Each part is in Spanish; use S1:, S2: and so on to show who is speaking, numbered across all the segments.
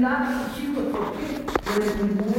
S1: cuidar a sus hijos. ¿Por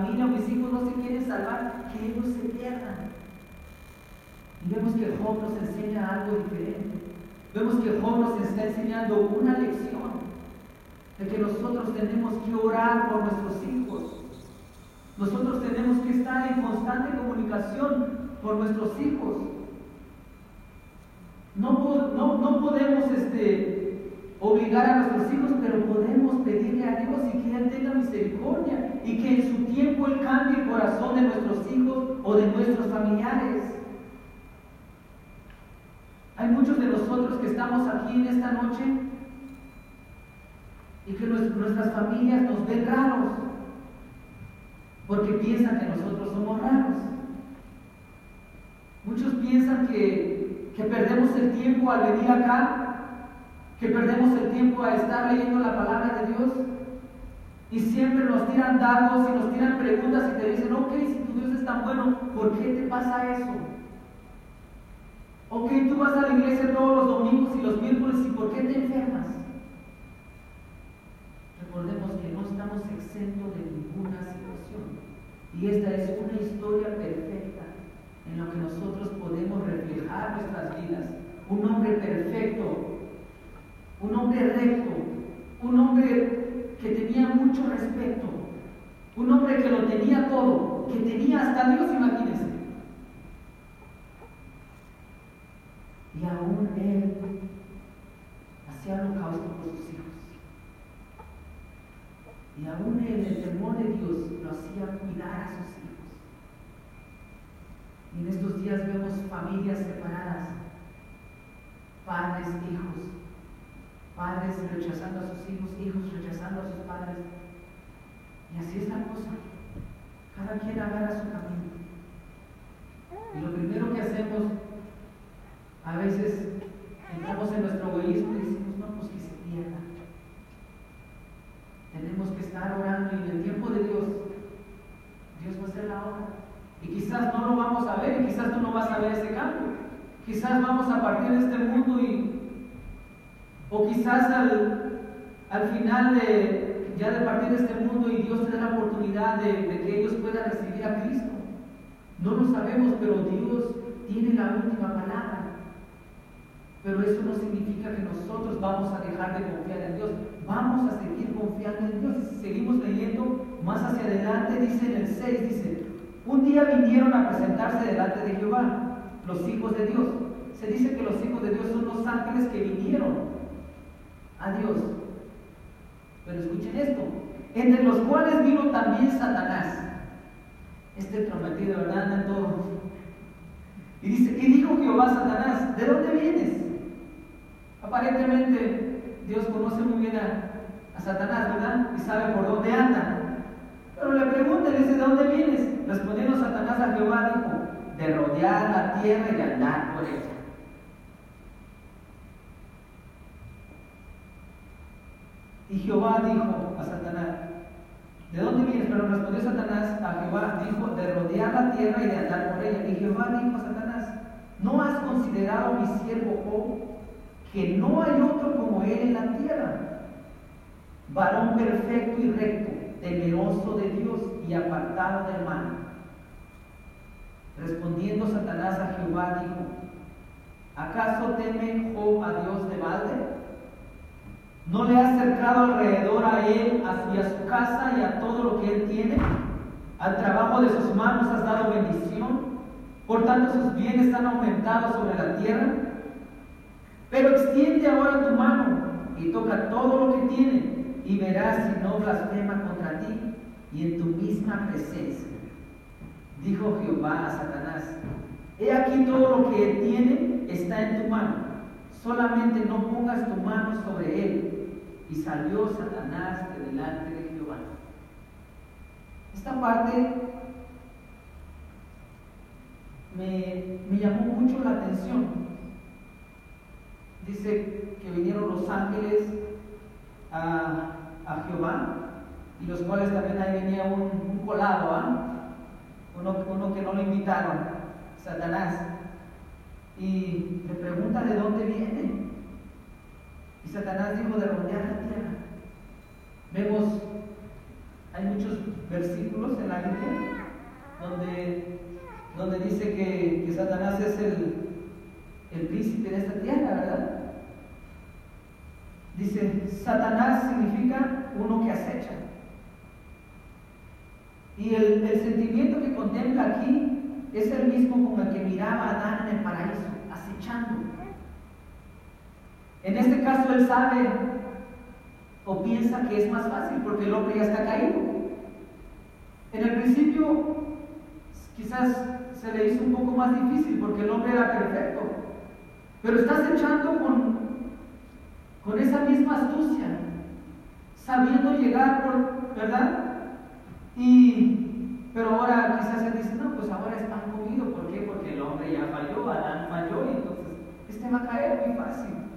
S1: familia o mis hijos no se quieren salvar, que ellos se pierdan. Y vemos que Job nos enseña algo diferente. Vemos que Job nos está enseñando una lección de que nosotros tenemos que orar por nuestros hijos. Nosotros tenemos que estar en constante comunicación por nuestros hijos. No, no, no podemos este, obligar a nuestros hijos, pero podemos pedirle a Dios y que Él tenga misericordia y que en su tiempo Él cambie el corazón de nuestros hijos o de nuestros familiares. Hay muchos de nosotros que estamos aquí en esta noche y que nuestras familias nos ven raros porque piensan que nosotros somos raros. Muchos piensan que, que perdemos el tiempo al venir acá, que perdemos el tiempo a estar leyendo la palabra de Dios y siempre nos tiran dados y nos tiran preguntas y te dicen, ok, si tu Dios es tan bueno, ¿por qué te pasa eso? Ok, tú vas a la iglesia todos los domingos y los miércoles y ¿por qué te enfermas? Recordemos que no estamos exentos de ninguna situación. Y esta es una historia perfecta en lo que nosotros podemos reflejar nuestras vidas. Un hombre perfecto, un hombre recto, un hombre que tenía mucho respeto, un hombre que lo tenía todo, que tenía hasta Dios, imagínense. Y aún él hacía holocausto por sus hijos. Y aún él, el temor de Dios, lo hacía cuidar a sus hijos. Y en estos días vemos familias separadas, padres, hijos, padres rechazando a sus hijos, hijos rechazando a sus padres. Y así es la cosa. Cada quien agarra su camino. Y lo primero que hacemos a veces entramos en nuestro egoísmo y decimos, no, pues que se pierda. Tenemos que estar orando y en el tiempo de Dios, Dios va a hacer la obra. Y quizás no lo vamos a ver y quizás tú no vas a ver ese cambio. Quizás vamos a partir de este mundo y, o quizás al, al final de, ya de partir de este mundo y Dios te da la oportunidad de, de que ellos puedan recibir a Cristo. No lo sabemos, pero Dios tiene la última palabra. Pero eso no significa que nosotros vamos a dejar de confiar en Dios. Vamos a seguir confiando en Dios. Seguimos leyendo más hacia adelante, dice en el 6, dice, un día vinieron a presentarse delante de Jehová, los hijos de Dios. Se dice que los hijos de Dios son los ángeles que vinieron a Dios. Pero escuchen esto, entre los cuales vino también Satanás. Este prometido, ¿verdad? Anda todo. Y dice, ¿qué dijo Jehová a Satanás? ¿De dónde vienes? Aparentemente Dios conoce muy bien a, Satanás, ¿verdad? Y sabe por dónde anda. Pero le pregunta, dice, ¿de dónde vienes? Respondiendo Satanás a Jehová, dijo, de rodear la tierra y andar por ella. Y Jehová dijo a Satanás, ¿de dónde vienes? Pero respondió Satanás a Jehová, dijo, de rodear la tierra y de andar por ella. Y Jehová dijo a Satanás, ¿no has considerado mi siervo Job? que no hay otro como él en la tierra, varón perfecto y recto, temeroso de Dios y apartado del mal. Respondiendo Satanás a Jehová dijo, ¿acaso teme Job a Dios de balde? ¿No le has cercado alrededor a él, hacia su casa y a todo lo que él tiene? ¿Al trabajo de sus manos has dado bendición? Por tanto, sus bienes han aumentado sobre la tierra. Pero extiende ahora tu mano y toca todo lo que tiene y verás si no blasfema contra ti y en tu misma presencia. Dijo Jehová a Satanás, he aquí todo lo que él tiene está en tu mano, solamente no pongas tu mano sobre él. Y salió Satanás de delante de Jehová. Esta parte me, me llamó mucho la atención. Dice que vinieron los ángeles a, a Jehová y los cuales también ahí venía un, colado, ¿ah? uno, uno que no lo invitaron, Satanás, y le pregunta de dónde viene. Y Satanás dijo de rodear la tierra. Vemos, hay muchos versículos en la Biblia donde, donde dice que, que Satanás es el, el príncipe de esta tierra, ¿verdad? Dice, Satanás significa uno que acecha. Y el, sentimiento que contempla aquí es el mismo con el que miraba a Adán en el paraíso, acechando. En este caso él sabe o piensa que es más fácil porque el hombre ya está caído. En el principio quizás se le hizo un poco más difícil porque el hombre era perfecto, pero está acechando con, con esa misma astucia, sabiendo llegar por, ¿verdad? Y, pero ahora quizás se dice, no, pues ahora están comido. ¿Por qué? Porque el hombre ya falló, Adán falló y entonces este va a caer muy fácil.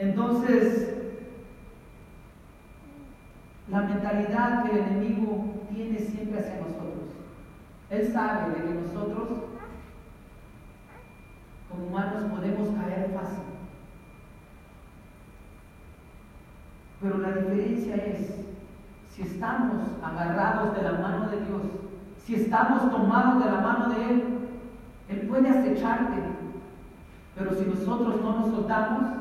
S1: Entonces, la mentalidad que el enemigo tiene siempre hacia nosotros. Él sabe de que nosotros, como humanos, podemos caer fácil. Pero la diferencia es si estamos agarrados de la mano de Dios, si estamos tomados de la mano de Él, Él puede acecharte. Pero si nosotros no nos soltamos,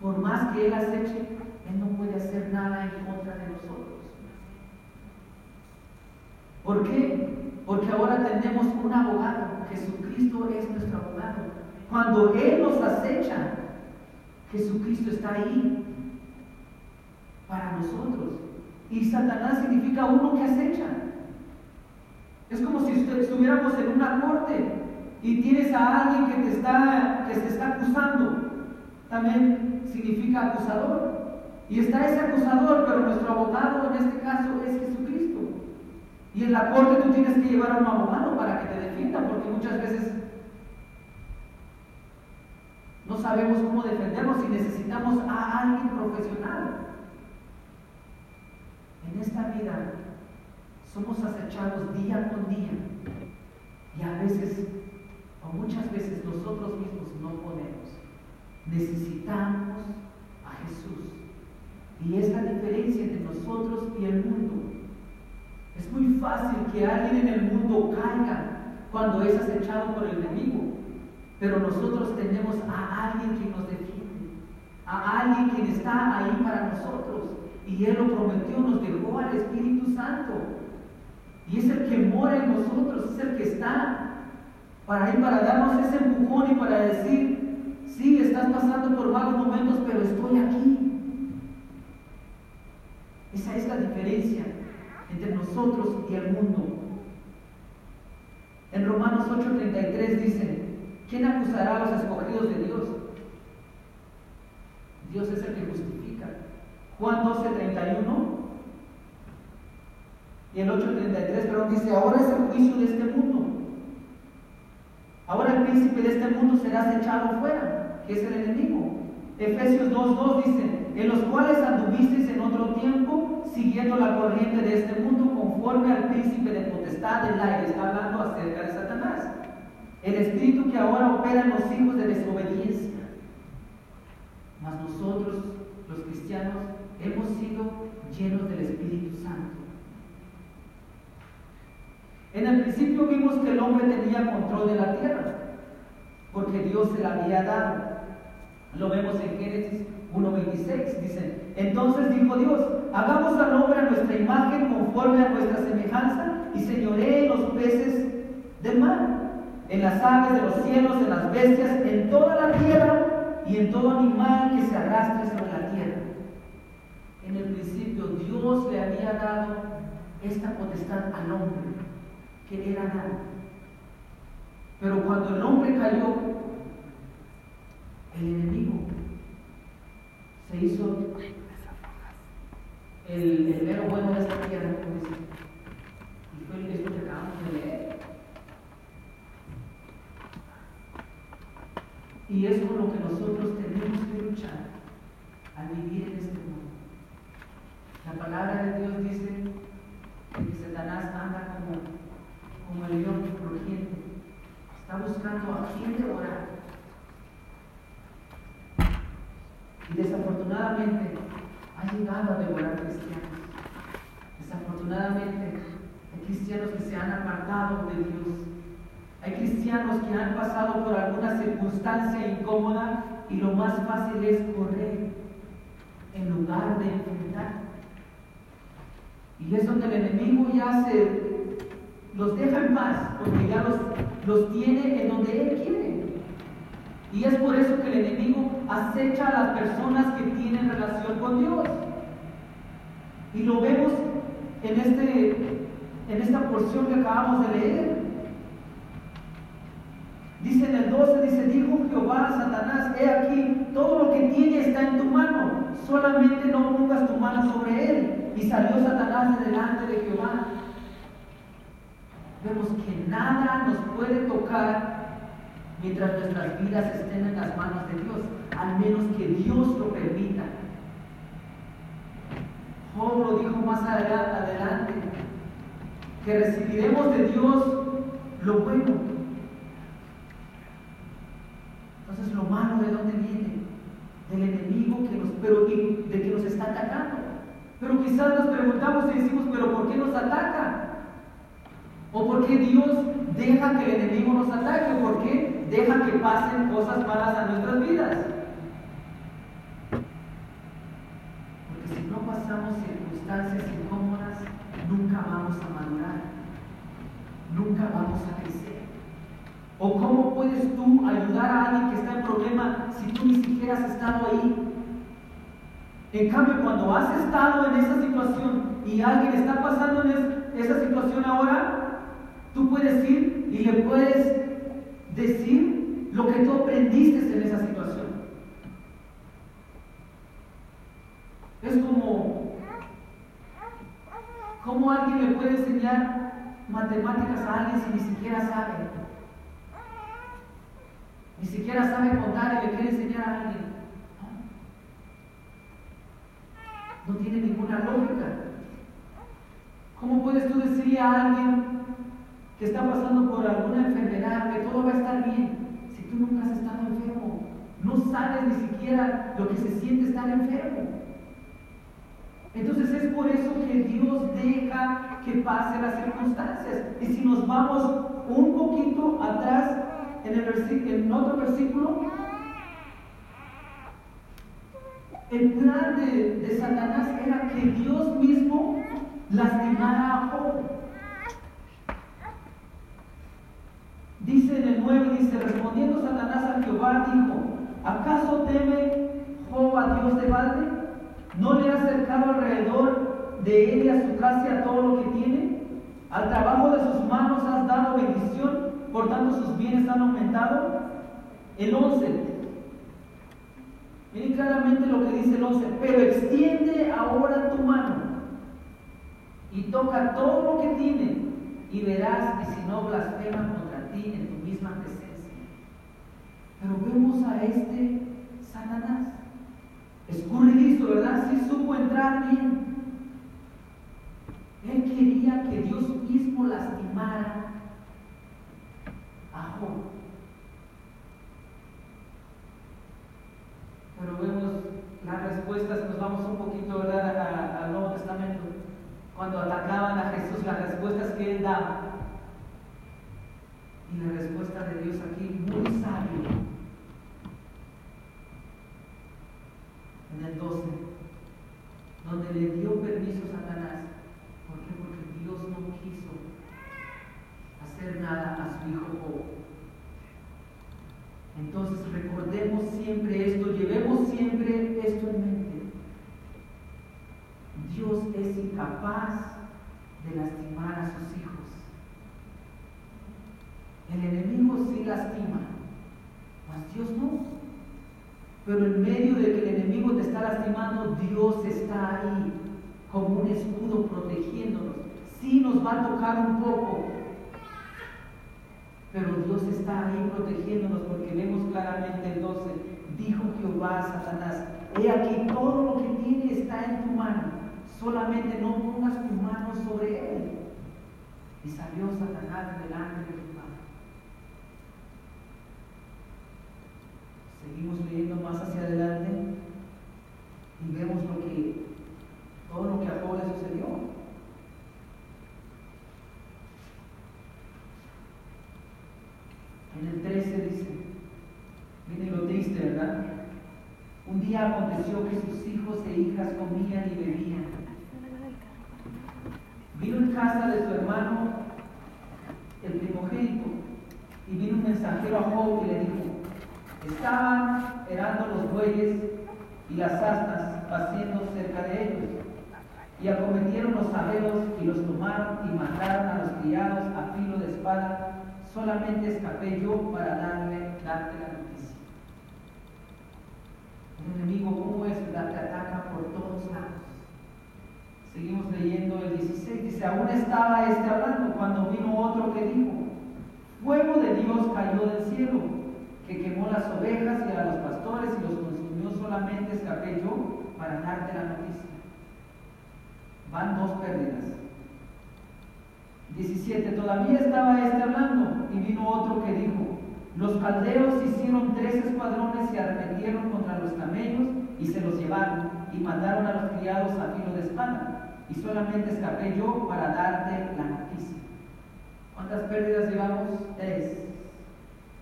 S1: por más que Él aceche, Él no puede hacer nada en contra de nosotros. ¿Por qué? Porque ahora tenemos un abogado. Jesucristo es nuestro abogado. Cuando Él nos acecha, Jesucristo está ahí para nosotros. Y Satanás significa uno que acecha. Es como si estuviéramos en una corte y tienes a alguien que te está, que te está acusando. También significa acusador. Y está ese acusador, pero nuestro abogado en este caso es Jesucristo. Y en la corte tú tienes que llevar a un abogado para que te defienda, porque muchas veces no sabemos cómo defendernos y necesitamos a alguien profesional. En esta vida somos acechados día con día y a veces, o muchas veces nosotros mismos no podemos. Necesitamos a Jesús. Y es la diferencia entre nosotros y el mundo. Es muy fácil que alguien en el mundo caiga cuando es acechado por el enemigo, pero nosotros tenemos a alguien que nos defiende, a alguien quien está ahí para nosotros. Y Él lo prometió, nos dejó al Espíritu Santo. Y es el que mora en nosotros, es el que está para ir, para darnos ese empujón y para decir, sí, estás pasando por malos momentos, pero estoy aquí. Esa es la diferencia entre nosotros y el mundo. En Romanos 8:33 dice, ¿quién acusará a los escogidos de Dios? Dios es el que justifica. Juan 12, 31 y el 8.33, pero dice, ahora es el juicio de este mundo. Ahora el príncipe de este mundo será echado fuera, es el enemigo. Efesios 2.2 dice, en los cuales anduvisteis en otro tiempo, siguiendo la corriente de este mundo, conforme al príncipe de potestad del aire. Está hablando acerca de Satanás. El espíritu que ahora opera en los hijos de desobediencia. Mas nosotros, los cristianos, hemos sido llenos del Espíritu Santo. En el principio vimos que el hombre tenía control de la tierra, porque Dios se la había dado. Lo vemos en Génesis 1.26. Dice, entonces dijo Dios, hagamos al hombre a nuestra imagen conforme a nuestra semejanza y señoré en los peces del mar, en las aves de los cielos, en las bestias, en toda la tierra y en todo animal que se arrastre sobre la tierra. En el principio Dios le había dado esta potestad al hombre, que era nada. Pero cuando el hombre cayó, el enemigo se hizo el, el mero bueno de esta tierra, y fue esto que acabamos de leer. Y es con lo que nosotros tenemos que luchar al vivir en este mundo. La palabra de Dios dice que Satanás anda como, como el león rugiente. Está buscando a quién devorar. Y desafortunadamente ha llegado a devorar cristianos. Desafortunadamente hay cristianos que se han apartado de Dios hay cristianos que han pasado por alguna circunstancia incómoda y lo más fácil es correr en lugar de enfrentar. Y es donde el enemigo ya se los deja en paz, porque ya los, los tiene en donde él quiere. Y es por eso que el enemigo acecha a las personas que tienen relación con Dios. Y lo vemos en, este, en esta porción que acabamos de leer. Dice en el 12, dice, dijo Jehová a Satanás, he aquí, todo lo que tiene está en tu mano, solamente no pongas tu mano sobre él. Y salió Satanás de delante de Jehová. Vemos que nada nos puede tocar mientras nuestras vidas estén en las manos de Dios, al menos que Dios lo permita. Job lo dijo más adelante, que recibiremos de Dios lo bueno entonces, lo malo de dónde viene? Del enemigo que nos, pero, de que nos está atacando. Pero quizás nos preguntamos y decimos, pero ¿por qué nos ataca? ¿O por qué Dios deja que el enemigo nos ataque? ¿O por qué deja que pasen cosas malas a nuestras vidas? Porque si no pasamos circunstancias incómodas, nunca vamos a madurar, nunca vamos a crecer. ¿O cómo puedes tú ayudar a alguien que está en problema si tú ni siquiera has estado ahí? En cambio, cuando has estado en esa situación y alguien está pasando en esa situación ahora, tú puedes ir y le puedes decir lo que tú aprendiste en esa situación. Es como, ¿cómo alguien le puede enseñar matemáticas a alguien si ni siquiera sabe? Ni siquiera sabe contar y le quiere enseñar a alguien. No tiene ninguna lógica. ¿Cómo puedes tú decirle a alguien que está pasando por alguna enfermedad que todo va a estar bien si tú nunca has estado enfermo? No sabes ni siquiera lo que se siente estar enfermo. Entonces es por eso que Dios deja que pasen las circunstancias. Y si nos vamos un poquito atrás en, el en otro versículo, el plan de, de, Satanás era que Dios mismo lastimara a Job. Dice en el 9, dice, respondiendo Satanás a Jehová, dijo, ¿acaso teme Job a Dios de balde? ¿No le ha acercado alrededor de él y a su casa y a todo lo que tiene? Al trabajo de sus manos has dado bendición por tanto sus bienes han aumentado. El 11. Miren claramente lo que dice el 11. Pero extiende ahora tu mano y toca todo lo que tiene y verás que si no blasfema contra ti en tu misma presencia. Pero vemos a este Satanás. Escurridizo, ¿verdad? Sí supo entrar bien. Él quería que Dios mismo lastimara pero vemos las respuestas, nos vamos un poquito al Nuevo Testamento, cuando atacaban a Jesús, las respuestas que él daba. Y la respuesta de Dios aquí, muy sabio. Entonces recordemos siempre esto, llevemos siempre esto en mente. Dios es incapaz de lastimar a sus hijos. El enemigo sí lastima, mas Dios no. Pero en medio de que el enemigo te está lastimando, Dios está ahí como un escudo protegiéndonos. Sí nos va a tocar un poco, pero Dios está ahí protegiéndonos porque vemos claramente el 12. Dijo Jehová a Satanás, he aquí todo lo que tiene está en tu mano, solamente no pongas tu mano sobre él. Y salió Satanás delante de Jehová. Seguimos leyendo más hacia adelante y vemos lo que, todo lo que a le sucedió. En el 13 dice, miren lo triste, ¿verdad? Un día que sus hijos e hijas comían y bebían. Vino en casa de su hermano, el primogénito, y vino un mensajero a Job y le dijo, estaban erando los bueyes y las asnas paciendo cerca de ellos. Y acometieron los abeos y los tomaron y mataron a los criados a filo de espada solamente escapé yo para darle, darte la enemigo, ¿cómo es? Te ataca por todos lados. Seguimos leyendo el 16. Dice, aún estaba este hablando cuando vino otro que dijo, fuego de Dios cayó del cielo, que quemó las ovejas y a los pastores y los consumió, solamente escapé yo para darte la noticia. Van dos pérdidas. 17. Todavía estaba este hablando y vino otro que dijo, los caldeos hicieron tres escuadrones y arremetieron contra los camellos y se los llevaron y mandaron a los criados a filo de espada. Y solamente escapé yo para darte la noticia. ¿Cuántas pérdidas llevamos? Tres.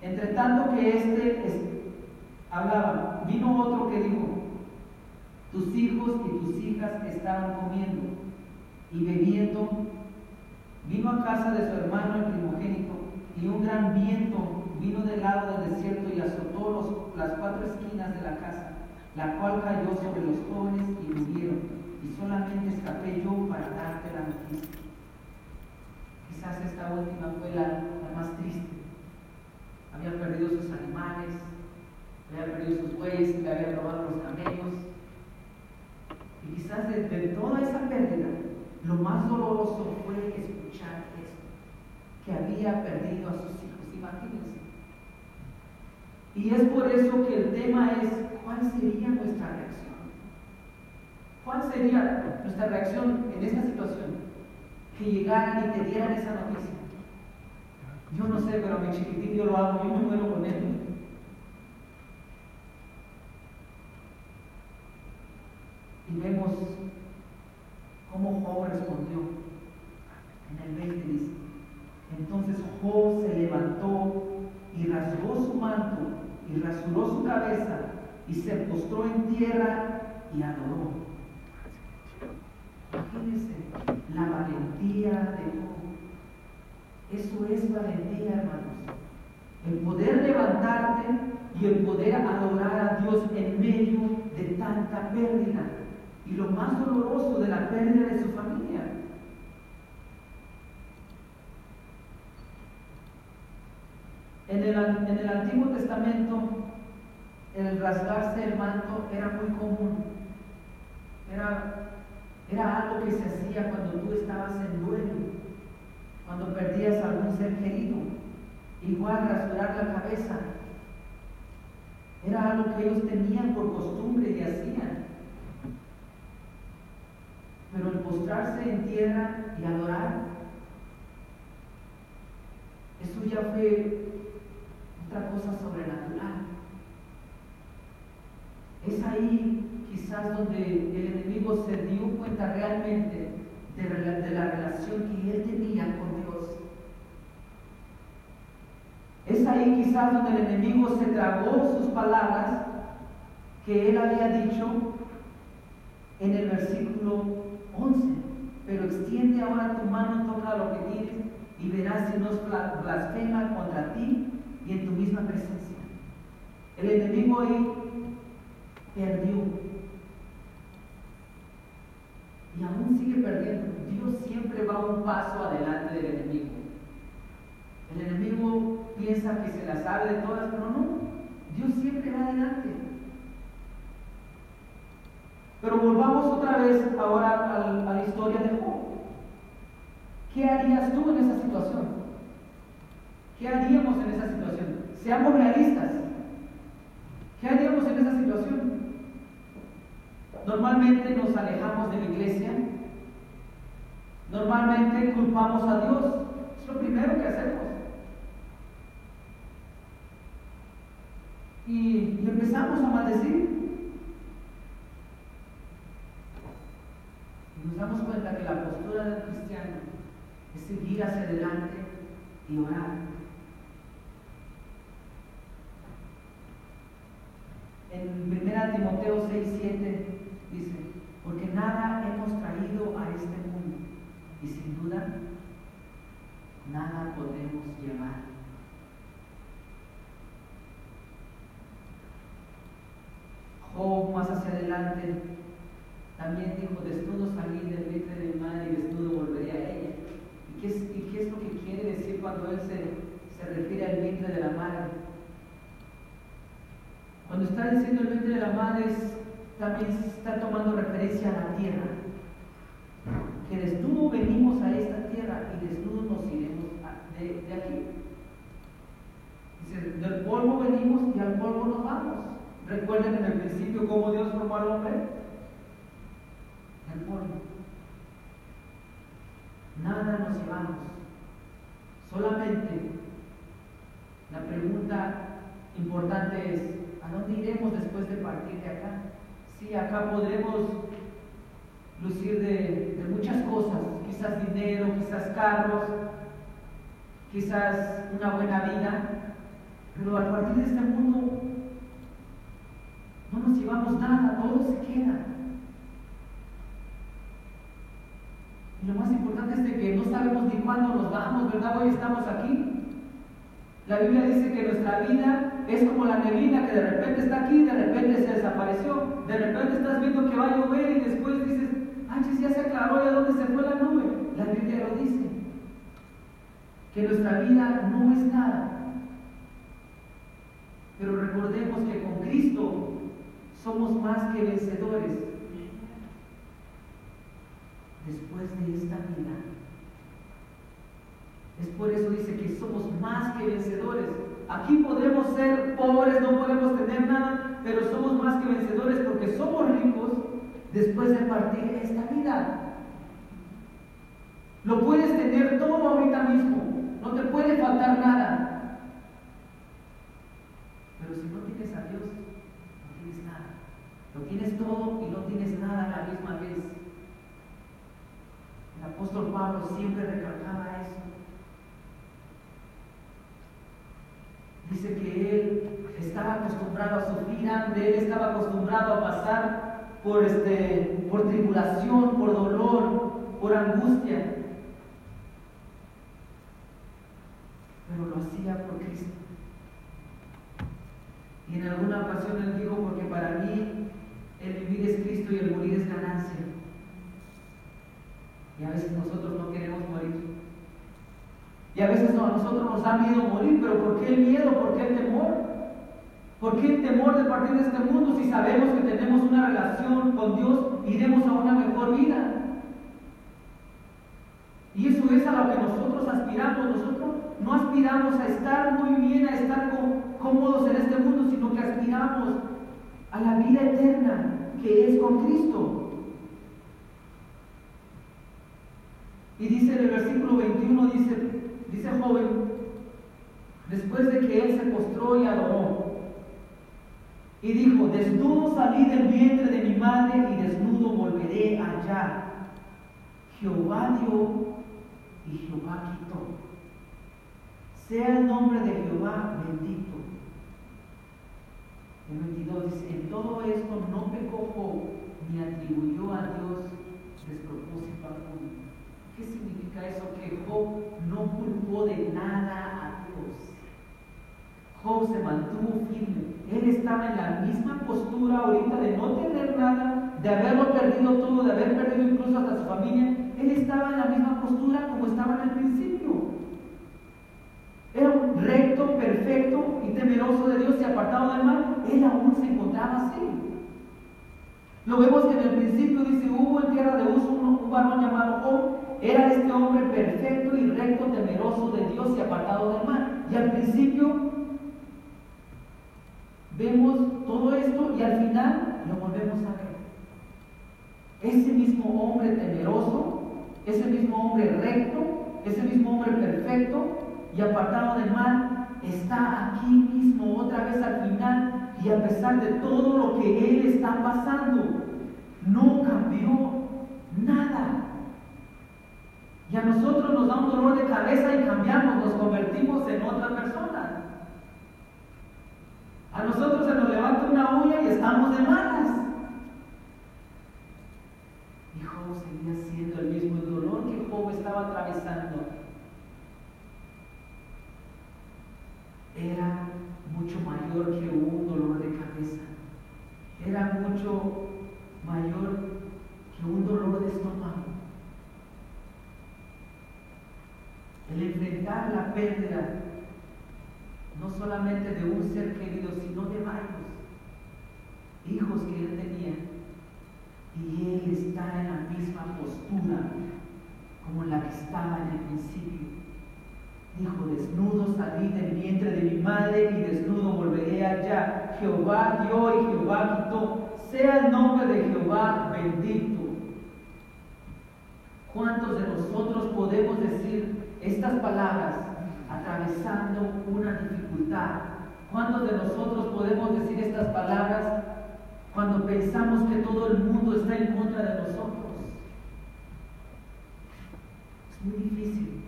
S1: Entre tanto que este hablaba, vino otro que dijo, tus hijos y tus hijas estaban comiendo y bebiendo Vino a casa de su hermano el primogénito, y un gran viento vino del lado del desierto y azotó las cuatro esquinas de la casa, la cual cayó sobre los jóvenes y murieron, y solamente escapé yo para darte la noticia. Quizás esta última fue la, más triste. Había perdido sus animales, había perdido sus bueyes, le había robado los camellos. Y quizás de toda esa pérdida, lo más doloroso fue escuchar esto, que había perdido a sus hijos. Imagínense. Y es por eso que el tema es, ¿cuál sería nuestra reacción? ¿Cuál sería nuestra reacción en esta situación? Que llegaran y te dieran esa noticia. Yo no sé, pero mi chiquitín yo lo hago, yo me muero con él. Y vemos ¿Cómo Job respondió? En el 20 dice, entonces Job se levantó y rasgó su manto y rasuró su cabeza y se postró en tierra y adoró. Imagínense la valentía de Job. Eso es valentía, hermanos. El poder levantarte y el poder adorar a Dios en medio de tanta pérdida y lo más doloroso de la pérdida de su familia. En el, en el Antiguo Testamento, el rasgarse el manto era muy común. Era, era algo que se hacía cuando tú estabas en duelo, cuando perdías a algún ser querido. Igual rasurar la cabeza. Era algo que ellos tenían por costumbre y hacían pero el postrarse en tierra y adorar, eso ya fue otra cosa sobrenatural. Ahí quizás donde el enemigo se dio cuenta realmente de, la relación que él tenía con Dios. Es ahí quizás donde el enemigo se tragó sus palabras que él había dicho en el versículo 11. Pero extiende ahora tu mano, toca lo que tienes y verás si no blasfema contra ti y en tu misma presencia. El enemigo ahí perdió. Y aún sigue perdiendo. Dios siempre va un paso adelante del enemigo. El enemigo piensa que se la sabe de todas, pero no. Dios siempre va adelante. Pero volvamos otra vez ahora a, la historia de Job. ¿Qué harías tú en esa situación? ¿Qué haríamos en esa situación? Seamos realistas. ¿Qué haríamos en esa situación? Normalmente nos alejamos de la iglesia. Normalmente culpamos a Dios. Es lo primero que hacemos. Y, empezamos a maldecir. nos damos cuenta que la postura del cristiano es seguir hacia adelante y orar. En 1 Timoteo 6, 7 dice, porque nada hemos traído a este mundo y sin duda nada podemos llevar. Job más hacia adelante también dijo, desnudo salí del vientre de mi madre y desnudo volveré a ella. ¿Y qué es, y qué es lo que quiere decir cuando él se, se refiere al vientre de la madre? Cuando está diciendo el vientre de la madre, también está tomando referencia a la tierra. Que desnudo venimos a esta tierra y desnudo nos iremos de, de aquí. Dice, del polvo venimos y al polvo nos vamos. Recuerden en el principio cómo Dios formó al hombre Nada nos llevamos. Solamente la pregunta importante es, ¿a dónde iremos después de partir de acá? Sí, acá podremos lucir de, muchas cosas, quizás dinero, quizás carros, quizás una buena vida, pero al partir de este mundo no nos llevamos nada, todo se queda. lo más importante es que no sabemos ni cuándo nos vamos, ¿verdad? Hoy estamos aquí. La Biblia dice que nuestra vida es como la neblina que de repente está aquí, de repente se desapareció. De repente estás viendo que va a llover y después dices, ay, ya se aclaró, ¿y a dónde se fue la nube? La Biblia lo dice. Que nuestra vida no es nada. Pero recordemos que con Cristo somos más que vencedores después de esta vida. Es por eso dice que somos más que vencedores. Aquí podremos ser pobres, no podemos tener nada, pero somos más que vencedores porque somos ricos después de partir esta vida. Lo puedes tener todo ahorita mismo, no te puede faltar nada. Pero si no tienes a Dios, no tienes nada. Lo tienes todo y no tienes nada a la misma vez. El apóstol Pablo siempre recalcaba eso. Dice que él estaba acostumbrado a sufrir hambre, él estaba acostumbrado a pasar por, este, por tribulación, por dolor, por angustia. Pero lo hacía por Cristo. Y en alguna ocasión él dijo, porque para mí el vivir es Cristo y el morir es ganancia. Y a veces nosotros no queremos morir. Y a veces a nosotros nos da miedo morir, pero ¿por qué el miedo? ¿Por qué el temor? ¿Por qué el temor de partir de este mundo si sabemos que tenemos una relación con Dios, iremos a una mejor vida? Y eso es a lo que nosotros aspiramos. Nosotros no aspiramos a estar muy bien, a estar cómodos en este mundo, sino que aspiramos a la vida eterna que es con Cristo. Y dice en el versículo 21, dice, dice joven, después de que él se postró y adoró, y dijo, desnudo salí del vientre de mi madre y desnudo volveré allá. Jehová dio y Jehová quitó. Sea el nombre de Jehová bendito. El 22 dice, en todo esto no pecó ni atribuyó a Dios despropósito alguno. ¿Qué significa eso? Que Job no culpó de nada a Dios. Job se mantuvo firme. Él estaba en la misma postura ahorita de no tener nada, de haberlo perdido todo, de haber perdido incluso hasta su familia. Él estaba en la misma postura como estaba en el principio. Era un recto, perfecto y temeroso de Dios y apartado del mal. Él aún se encontraba así. Lo vemos que en el principio dice, hubo en tierra de uso un, varón llamado Job. Era este hombre perfecto y recto, temeroso de Dios y apartado del mal. Y al principio vemos todo esto y al final lo volvemos a ver. Ese mismo hombre temeroso, ese mismo hombre recto, ese mismo hombre perfecto y apartado del mal, está aquí mismo otra vez al final y a pesar de todo lo que él está pasando, no cambió nada. Y a nosotros nos da un dolor de cabeza y cambiamos, nos convertimos en otra persona. A nosotros se nos levanta una uña y estamos de malas. Y Job seguía siendo el mismo dolor que Job estaba atravesando. Era mucho mayor que un dolor de cabeza. Era mucho mayor que un dolor de estómago. El enfrentar la pérdida no solamente de un ser querido, sino de varios hijos que él tenía. Y él está en la como la que estaba en el principio. Dijo, desnudo salí del vientre de mi madre y desnudo volveré allá. Jehová dio y Jehová quitó. Sea el nombre de Jehová bendito. ¿Cuántos de nosotros podemos decir estas palabras atravesando una dificultad. ¿Cuántos de nosotros podemos decir estas palabras cuando pensamos que todo el mundo está en contra de nosotros? Es muy difícil.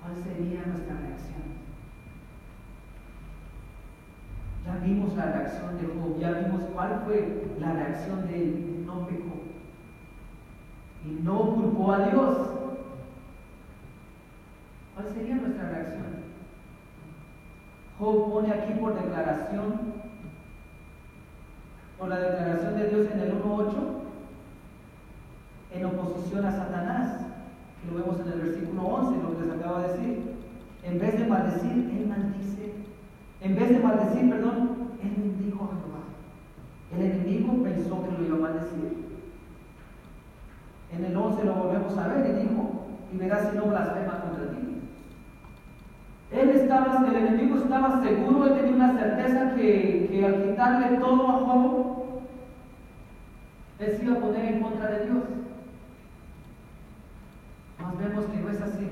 S1: ¿Cuál sería nuestra reacción? Ya vimos la reacción de Job, ya vimos cuál fue la reacción de él. No pecó. Y no culpó a Dios. ¿Cuál sería nuestra reacción? Job pone aquí por declaración, por la declaración de Dios en el 1.8, en oposición a Satanás, que lo vemos en el versículo 11, lo que les acabo de decir. En vez de maldecir, él maldice. En vez de maldecir, perdón, él bendijo a Jehová. El enemigo pensó que lo iba a maldecir. En el 11 lo volvemos a ver y dijo, y verás si no blasfema contra ti. Él estaba, el enemigo estaba seguro, él tenía una certeza que, que al quitarle todo a Job, él se iba a poner en contra de Dios. Vemos que no es así.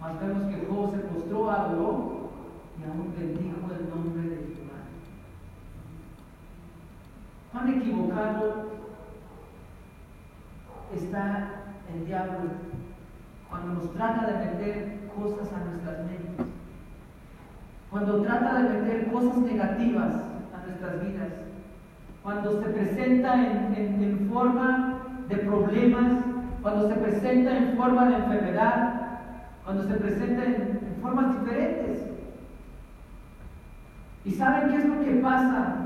S1: Más vemos que Job se postró, adoró y aún bendijo el nombre de Jehová. ¿Cuán equivocado está el diablo cuando nos trata de meter cosas a nuestras mentes? cuando trata de meter cosas negativas a nuestras vidas, cuando se presenta en, forma de problemas, cuando se presenta en forma de enfermedad, cuando se presenta en, formas diferentes. ¿Y saben qué es lo que pasa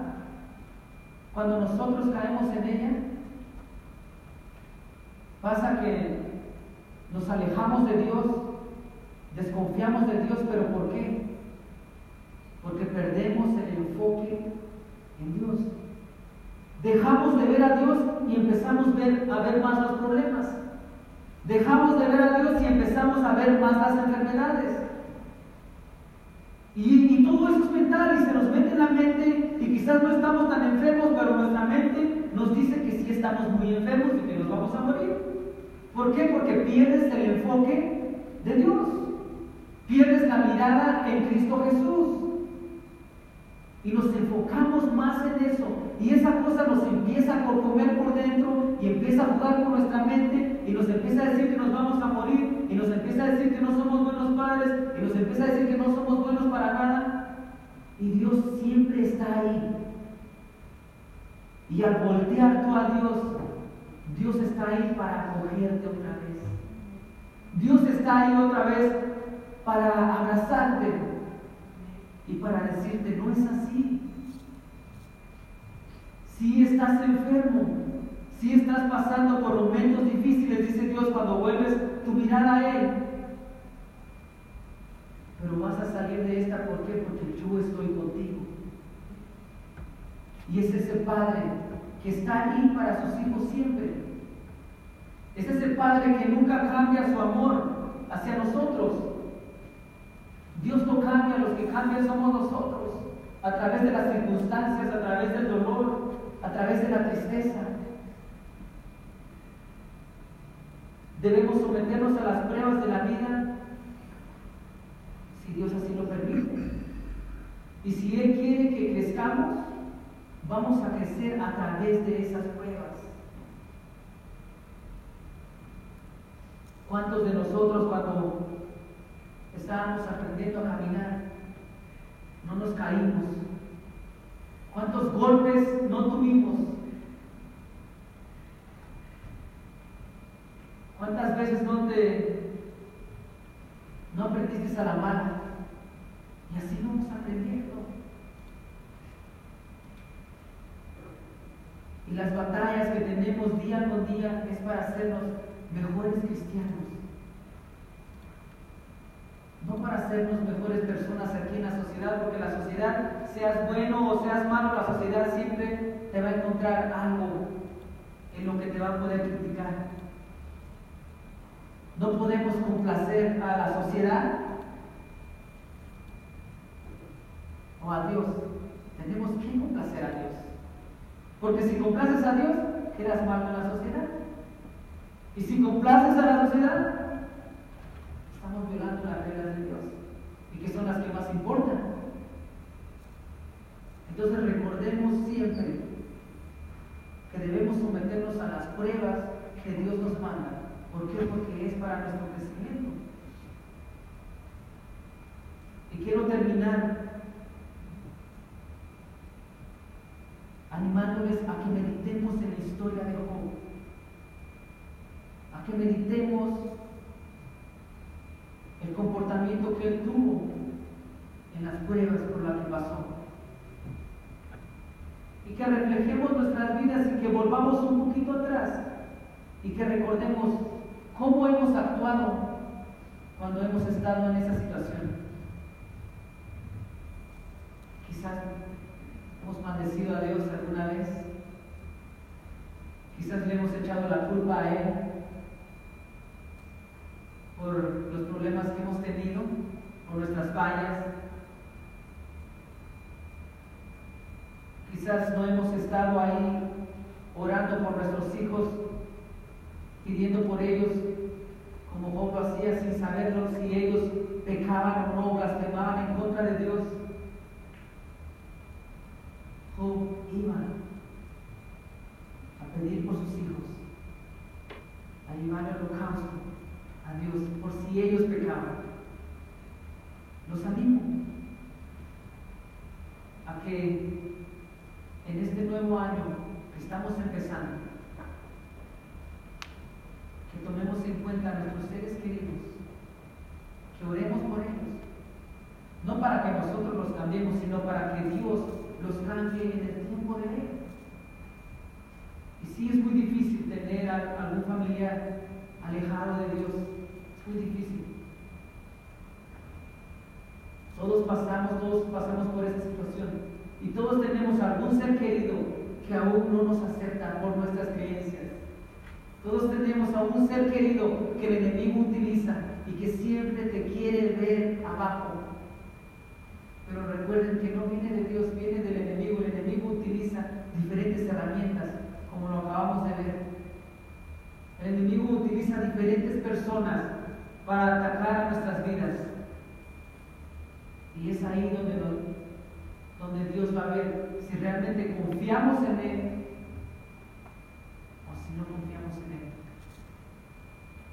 S1: cuando nosotros caemos en ella? Pasa que nos alejamos de Dios, desconfiamos de Dios, pero ¿por qué? porque perdemos el enfoque en Dios. Dejamos de ver a Dios y empezamos a ver más los problemas. Dejamos de ver a Dios y empezamos a ver más las enfermedades. Y, todo eso es mental y se nos mete en la mente y quizás no estamos tan enfermos, pero nuestra mente nos dice que sí estamos muy enfermos y que nos vamos a morir. ¿Por qué? Porque pierdes el enfoque de Dios. Pierdes la mirada en Cristo Jesús. Y nos enfocamos más en eso. Y esa cosa nos empieza a comer por dentro y empieza a jugar con nuestra mente y nos empieza a decir que nos vamos a morir y nos empieza a decir que no somos buenos padres y nos empieza a decir que no somos buenos para nada. Y Dios siempre está ahí. Y al voltear tú a Dios, Dios está ahí para acogerte otra vez. Dios está ahí otra vez para abrazarte y para decirte, no es así. Si estás enfermo, si estás pasando por momentos difíciles, dice Dios, cuando vuelves tu mirada a Él, pero vas a salir de esta, ¿por qué? Porque yo estoy contigo. Y es ese Padre que está ahí para sus hijos siempre. Es ese Padre que nunca cambia su amor hacia nosotros. Dios no cambia, los que cambian somos nosotros, a través de las circunstancias, a través del dolor, a través de la tristeza. Debemos someternos a las pruebas de la vida si Dios así lo permite. Y si Él quiere que crezcamos, vamos a crecer a través de esas pruebas. ¿Cuántos de nosotros cuando estábamos aprendiendo a caminar no nos caímos? ¿Cuántos golpes no tuvimos? ¿Cuántas veces no te no aprendiste a la mala? Y así vamos aprendiendo. Y las batallas que tenemos día con día es para hacernos mejores cristianos. No para hacernos mejores personas aquí en la sociedad, porque la sociedad, seas bueno o seas malo, la sociedad siempre te va a encontrar algo en lo que te va a poder criticar. No podemos complacer a la sociedad o a Dios. Tenemos que complacer a Dios. Porque si complaces a Dios, quedas mal en la sociedad. Y si complaces a la sociedad, estamos violando las reglas de Dios. Y que son las que más importan. Entonces recordemos siempre que debemos someternos a las pruebas que Dios nos manda. ¿Por qué? Porque es para nuestro crecimiento. Y quiero terminar animándoles a que meditemos en la historia de Job, a que meditemos el comportamiento que él tuvo en las pruebas por las que pasó. Y que reflejemos nuestras vidas y que volvamos un poquito atrás y que recordemos cómo hemos actuado cuando hemos estado en esa situación. Quizás ¿Hemos maldecido a Dios alguna vez? Quizás le hemos echado la culpa a Él por los problemas que hemos tenido, por nuestras fallas. No hemos estado ahí orando por nuestros hijos, pidiendo por ellos, como Job hacía sin saberlo, si ellos pecaban o no, blasfemaban en contra de Dios. Job iba a pedir por sus hijos, a llevar el holocausto a Dios por si ellos pecaban. Los animo a que en este nuevo año que estamos empezando, que tomemos en cuenta a nuestros seres queridos, que oremos por ellos, no para que nosotros los cambiemos, sino para que Dios los cambie en el tiempo de Él. Y sí es muy difícil tener a algún familiar alejado de Dios, es muy difícil. Todos pasamos, todos pasamos por esta situación. Y todos tenemos algún ser querido que aún no nos acepta por nuestras creencias. Todos tenemos a un ser querido que el enemigo utiliza y que siempre te quiere ver abajo. Pero recuerden que no viene de Dios, viene del enemigo. El enemigo utiliza diferentes herramientas, como lo acabamos de ver. El enemigo utiliza diferentes personas para atacar nuestras vidas. Y es ahí donde, donde Dios va a ver si realmente confiamos en Él o si no confiamos en Él.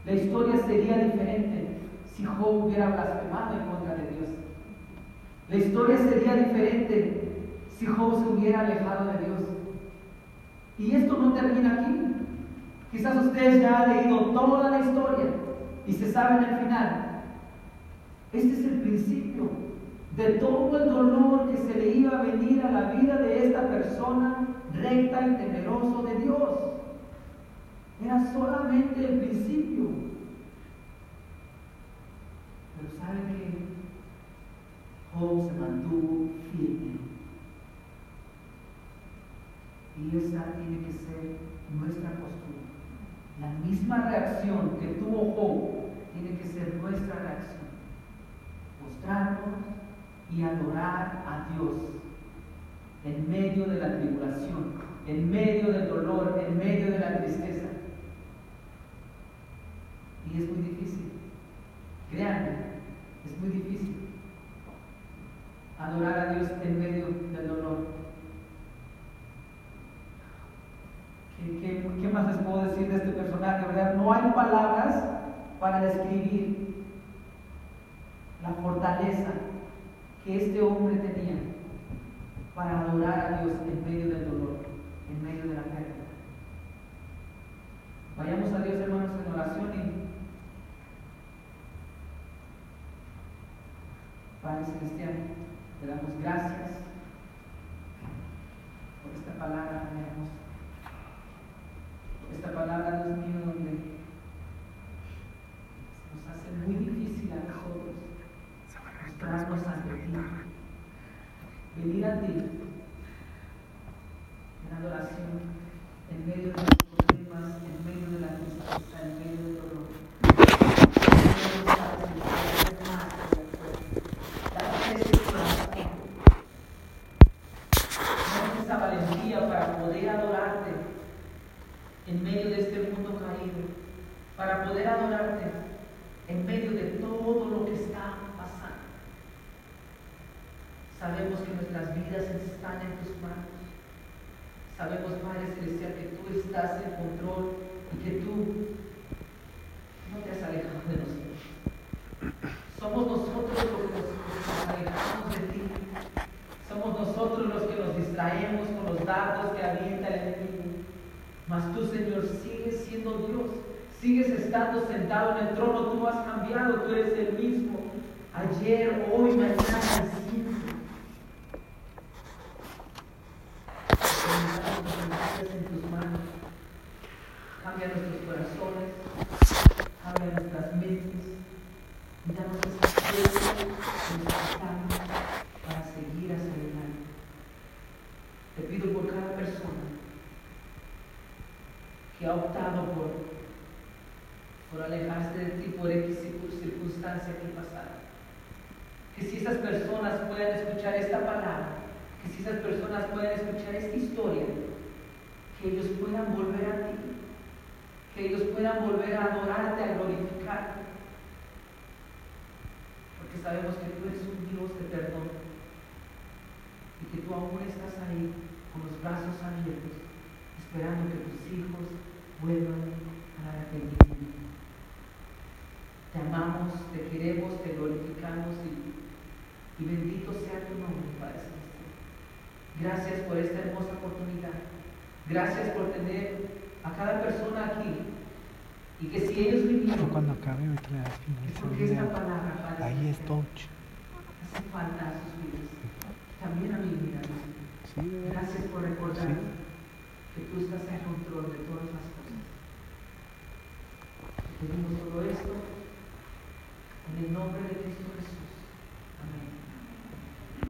S1: La historia sería diferente si Job hubiera blasfemado en contra de Dios. La historia sería diferente si Job se hubiera alejado de Dios. Y esto no termina aquí. Quizás ustedes ya han leído toda la historia y se saben el final. Este es el principio de todo el dolor que se le iba a venir a la vida de esta persona recta y temeroso de Dios. Era solamente el principio. Pero ¿sabe que Job se mantuvo firme. Y esa tiene que ser nuestra postura. La misma reacción que tuvo Job tiene que ser nuestra reacción. Mostrarnos y adorar a Dios en medio de la tribulación, en medio del dolor, en medio de la tristeza. Y es muy difícil. Créanme, es muy difícil adorar a Dios en medio del dolor. ¿Qué, más les puedo decir de este personaje? ¿verdad? No hay palabras para describir la fortaleza este hombre tenía para adorar a Dios en medio del dolor, en medio de la pérdida. Vayamos a Dios, hermanos, en oración y Padre Celestial, te damos gracias por esta palabra tan hermosa. Esta palabra, Dios mío, donde nos hace muy difícil a nosotros mostrarnos ante ti, venir a ti en adoración, en medio de los problemas, en medio de la tristeza, en medio del dolor. esa valentía para poder adorarte en medio de este mundo caído, para poder adorarte en medio de todo lo que está Sabemos que nuestras vidas están en tus manos. Sabemos, Padre Celestial, que tú estás en control y que tú no te has alejado de nosotros. Somos nosotros los que nos, alejamos de ti. Somos nosotros los que nos distraemos con los datos que avienta el enemigo. Mas tú, Señor, sigues siendo Dios. Sigues estando sentado en el trono. Tú no has cambiado. Tú eres el mismo. Ayer, hoy, mañana en tus manos. Cambia nuestros corazones, cambia nuestras mentes y danos esa fuerza que necesitamos para seguir hacia adelante. Te pido por cada persona ha optado por, por alejarse de ti por X circunstancia que pasaron. Que si esas personas puedan escuchar esta palabra, que si esas personas puedan escuchar esta historia, que ellos puedan volver a ti, que ellos puedan volver a adorarte, a glorificarte. Porque sabemos que tú eres un Dios de perdón y que tú aún estás ahí con los brazos abiertos, esperando que tus hijos vuelvan a la arrepentimiento. Te amamos, te queremos, te glorificamos y, y bendito sea tu nombre, Padre Celestial. Gracias por esta hermosa oportunidad. Gracias por tener a cada persona aquí. Y que si ellos vinieron,
S2: cuando acabe ahorita le das
S1: porque esta palabra
S2: ahí es touch.
S1: Hace falta a sus vidas. También a mi vida. Gracias por recordar que tú estás en control de todas las cosas. Pedimos todo esto en el nombre de Cristo Jesús.